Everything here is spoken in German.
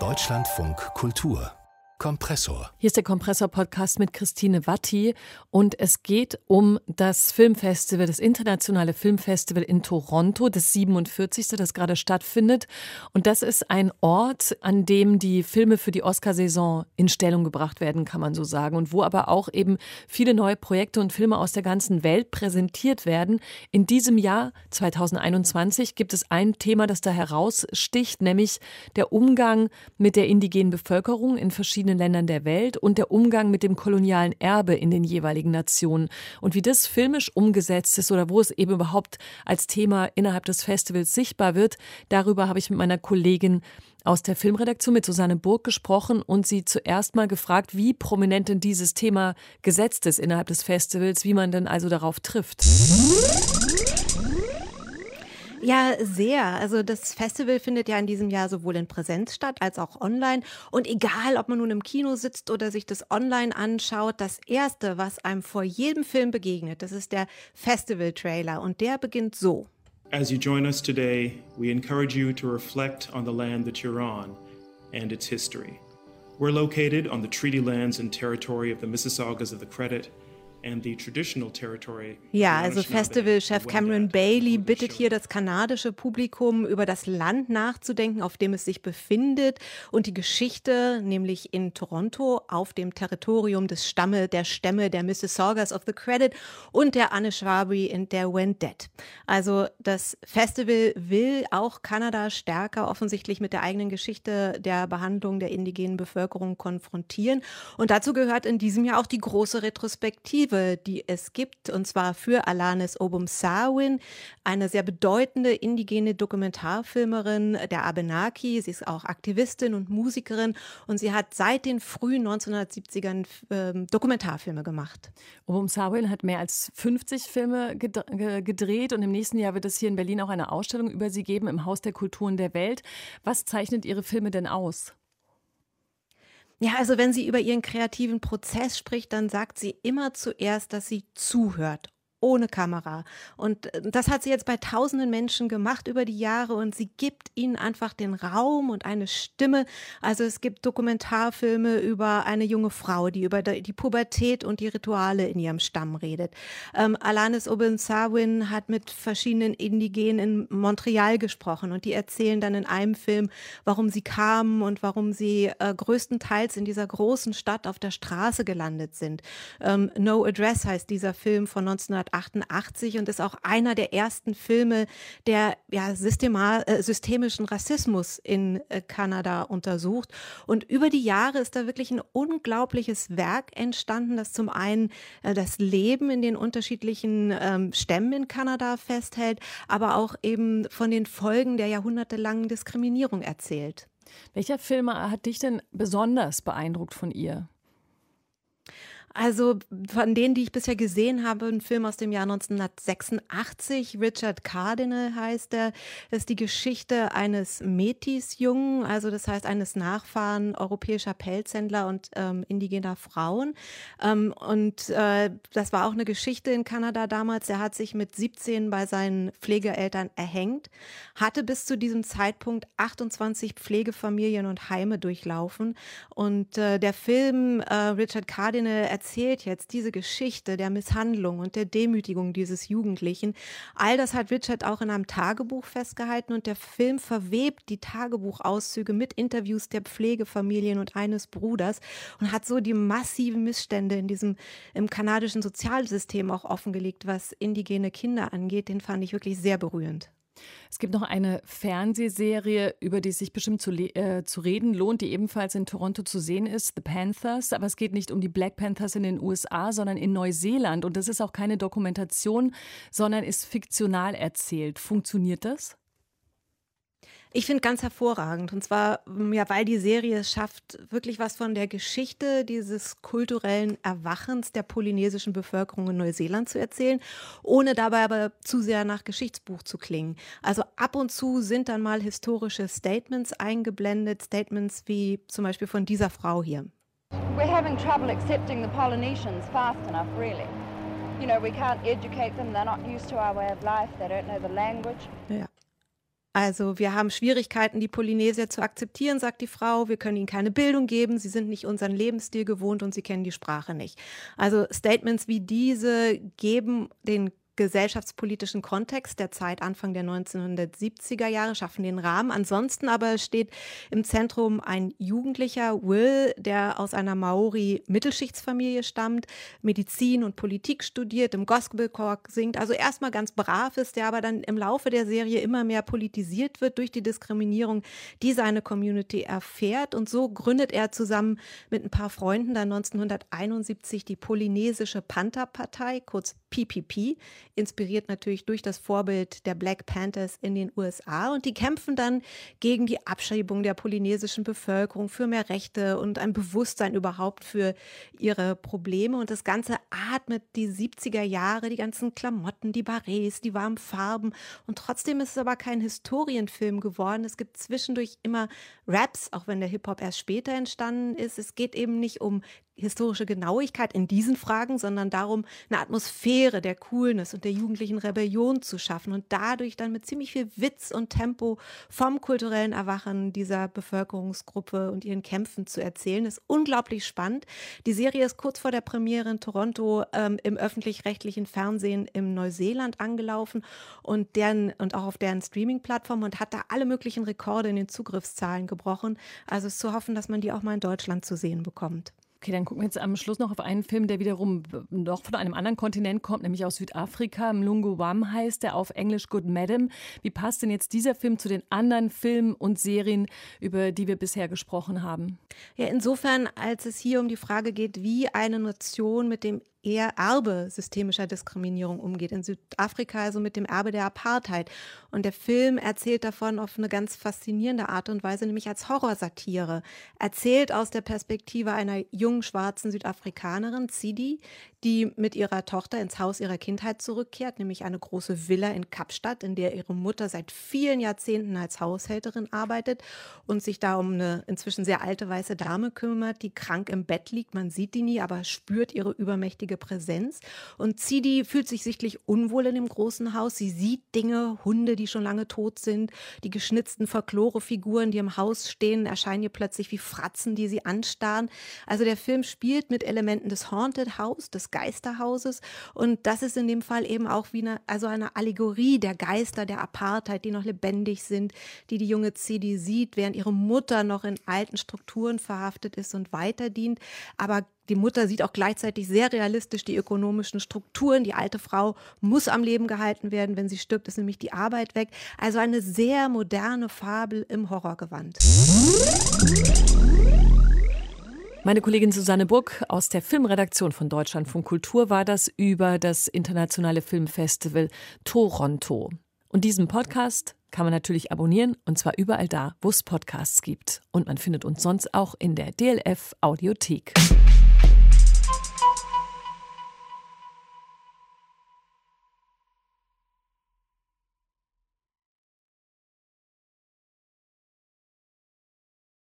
Deutschlandfunk Kultur Kompressor. Hier ist der Kompressor-Podcast mit Christine Watti und es geht um das Filmfestival, das internationale Filmfestival in Toronto, das 47., das gerade stattfindet. Und das ist ein Ort, an dem die Filme für die Oscarsaison in Stellung gebracht werden, kann man so sagen. Und wo aber auch eben viele neue Projekte und Filme aus der ganzen Welt präsentiert werden. In diesem Jahr 2021 gibt es ein Thema, das da heraussticht, nämlich der Umgang mit der indigenen Bevölkerung in verschiedenen verschiedenen Ländern der Welt und der Umgang mit dem kolonialen Erbe in den jeweiligen Nationen. Und wie das filmisch umgesetzt ist oder wo es eben überhaupt als Thema innerhalb des Festivals sichtbar wird, darüber habe ich mit meiner Kollegin aus der Filmredaktion mit Susanne Burg gesprochen und sie zuerst mal gefragt, wie prominent denn dieses Thema gesetzt ist innerhalb des Festivals, wie man denn also darauf trifft. Ja, sehr. Also das Festival findet ja in diesem Jahr sowohl in Präsenz statt als auch online. Und egal, ob man nun im Kino sitzt oder sich das online anschaut, das Erste, was einem vor jedem Film begegnet, das ist der Festival-Trailer. Und der beginnt so. As you join us today, we encourage you to reflect on the land that you're on and its history. We're located on the treaty lands and territory of the Mississaugas of the Credit – ja, also Festivalchef Cameron Bailey bittet hier das kanadische Publikum über das Land nachzudenken, auf dem es sich befindet und die Geschichte, nämlich in Toronto auf dem Territorium des Stamme der Stämme der Mississaugas of the Credit und der Anishinaabe in der Wendat. Also das Festival will auch Kanada stärker offensichtlich mit der eigenen Geschichte der Behandlung der indigenen Bevölkerung konfrontieren. Und dazu gehört in diesem Jahr auch die große Retrospektive Hilfe, die es gibt, und zwar für Alanis Obumsawin, eine sehr bedeutende indigene Dokumentarfilmerin der Abenaki. Sie ist auch Aktivistin und Musikerin und sie hat seit den frühen 1970ern äh, Dokumentarfilme gemacht. Obumsawin hat mehr als 50 Filme gedreht und im nächsten Jahr wird es hier in Berlin auch eine Ausstellung über sie geben im Haus der Kulturen der Welt. Was zeichnet Ihre Filme denn aus? Ja, also wenn sie über ihren kreativen Prozess spricht, dann sagt sie immer zuerst, dass sie zuhört ohne Kamera. Und äh, das hat sie jetzt bei tausenden Menschen gemacht über die Jahre und sie gibt ihnen einfach den Raum und eine Stimme. Also es gibt Dokumentarfilme über eine junge Frau, die über die Pubertät und die Rituale in ihrem Stamm redet. Ähm, Alanis Obensawin hat mit verschiedenen Indigenen in Montreal gesprochen und die erzählen dann in einem Film, warum sie kamen und warum sie äh, größtenteils in dieser großen Stadt auf der Straße gelandet sind. Ähm, no Address heißt dieser Film von 19 1988 und ist auch einer der ersten Filme, der ja, äh, systemischen Rassismus in äh, Kanada untersucht. Und über die Jahre ist da wirklich ein unglaubliches Werk entstanden, das zum einen äh, das Leben in den unterschiedlichen ähm, Stämmen in Kanada festhält, aber auch eben von den Folgen der jahrhundertelangen Diskriminierung erzählt. Welcher Film hat dich denn besonders beeindruckt von ihr? Also von denen, die ich bisher gesehen habe, ein Film aus dem Jahr 1986, Richard Cardinal heißt er, ist die Geschichte eines Metis-Jungen, also das heißt eines Nachfahren europäischer Pelzhändler und ähm, indigener Frauen. Ähm, und äh, das war auch eine Geschichte in Kanada damals. Er hat sich mit 17 bei seinen Pflegeeltern erhängt, hatte bis zu diesem Zeitpunkt 28 Pflegefamilien und Heime durchlaufen. Und äh, der Film äh, Richard Cardinal erzählt jetzt diese Geschichte der Misshandlung und der Demütigung dieses Jugendlichen. All das hat Richard auch in einem Tagebuch festgehalten und der Film verwebt die Tagebuchauszüge mit Interviews der Pflegefamilien und eines Bruders und hat so die massiven Missstände in diesem im kanadischen Sozialsystem auch offengelegt, was indigene Kinder angeht. Den fand ich wirklich sehr berührend. Es gibt noch eine Fernsehserie, über die es sich bestimmt zu, äh, zu reden lohnt, die ebenfalls in Toronto zu sehen ist, The Panthers. Aber es geht nicht um die Black Panthers in den USA, sondern in Neuseeland. Und das ist auch keine Dokumentation, sondern ist fiktional erzählt. Funktioniert das? Ich finde ganz hervorragend. Und zwar, mm, ja, weil die Serie es schafft, wirklich was von der Geschichte dieses kulturellen Erwachens der polynesischen Bevölkerung in Neuseeland zu erzählen, ohne dabei aber zu sehr nach Geschichtsbuch zu klingen. Also ab und zu sind dann mal historische Statements eingeblendet, Statements wie zum Beispiel von dieser Frau hier. We're having trouble accepting the Polynesians fast enough, really. You know, we can't educate them, they're not used to our way of life, they don't know the language. Ja. Also wir haben Schwierigkeiten, die Polynesier zu akzeptieren, sagt die Frau. Wir können ihnen keine Bildung geben. Sie sind nicht unseren Lebensstil gewohnt und sie kennen die Sprache nicht. Also Statements wie diese geben den gesellschaftspolitischen Kontext der Zeit Anfang der 1970er Jahre, schaffen den Rahmen. Ansonsten aber steht im Zentrum ein Jugendlicher, Will, der aus einer Maori-Mittelschichtsfamilie stammt, Medizin und Politik studiert, im Gospelchor singt, also erstmal ganz brav ist, der aber dann im Laufe der Serie immer mehr politisiert wird durch die Diskriminierung, die seine Community erfährt. Und so gründet er zusammen mit ein paar Freunden dann 1971 die Polynesische Panther-Partei, kurz PPP, inspiriert natürlich durch das Vorbild der Black Panthers in den USA. Und die kämpfen dann gegen die Abschiebung der polynesischen Bevölkerung für mehr Rechte und ein Bewusstsein überhaupt für ihre Probleme. Und das Ganze atmet die 70er Jahre, die ganzen Klamotten, die Barets, die warmen Farben. Und trotzdem ist es aber kein Historienfilm geworden. Es gibt zwischendurch immer Raps, auch wenn der Hip-Hop erst später entstanden ist. Es geht eben nicht um historische Genauigkeit in diesen Fragen, sondern darum, eine Atmosphäre der Coolness und der jugendlichen Rebellion zu schaffen und dadurch dann mit ziemlich viel Witz und Tempo vom kulturellen Erwachen dieser Bevölkerungsgruppe und ihren Kämpfen zu erzählen. Das ist unglaublich spannend. Die Serie ist kurz vor der Premiere in Toronto ähm, im öffentlich-rechtlichen Fernsehen im Neuseeland angelaufen und deren und auch auf deren Streaming-Plattform und hat da alle möglichen Rekorde in den Zugriffszahlen gebrochen. Also ist zu hoffen, dass man die auch mal in Deutschland zu sehen bekommt. Okay, dann gucken wir jetzt am Schluss noch auf einen Film, der wiederum noch von einem anderen Kontinent kommt, nämlich aus Südafrika. Mlungu Wam heißt der auf Englisch Good Madam. Wie passt denn jetzt dieser Film zu den anderen Filmen und Serien, über die wir bisher gesprochen haben? Ja, insofern, als es hier um die Frage geht, wie eine Nation mit dem eher Erbe systemischer Diskriminierung umgeht. In Südafrika also mit dem Erbe der Apartheid. Und der Film erzählt davon auf eine ganz faszinierende Art und Weise, nämlich als Horrorsatire. Erzählt aus der Perspektive einer jungen schwarzen Südafrikanerin, Sidi, die mit ihrer Tochter ins Haus ihrer Kindheit zurückkehrt, nämlich eine große Villa in Kapstadt, in der ihre Mutter seit vielen Jahrzehnten als Haushälterin arbeitet und sich da um eine inzwischen sehr alte weiße Dame kümmert, die krank im Bett liegt. Man sieht die nie, aber spürt ihre übermächtige Präsenz. Und Zidi fühlt sich sichtlich unwohl in dem großen Haus. Sie sieht Dinge, Hunde, die schon lange tot sind, die geschnitzten Folklore-Figuren, die im Haus stehen, erscheinen ihr plötzlich wie Fratzen, die sie anstarren. Also der Film spielt mit Elementen des Haunted House, des Geisterhauses. Und das ist in dem Fall eben auch wie eine, also eine Allegorie der Geister der Apartheid, die noch lebendig sind, die die junge Zidi sieht, während ihre Mutter noch in alten Strukturen verhaftet ist und weiterdient. Aber die Mutter sieht auch gleichzeitig sehr realistisch die ökonomischen Strukturen. Die alte Frau muss am Leben gehalten werden. Wenn sie stirbt, ist nämlich die Arbeit weg. Also eine sehr moderne Fabel im Horrorgewand. Meine Kollegin Susanne Burg aus der Filmredaktion von Deutschlandfunk Kultur war das über das internationale Filmfestival Toronto. Und diesen Podcast kann man natürlich abonnieren und zwar überall da, wo es Podcasts gibt. Und man findet uns sonst auch in der DLF Audiothek.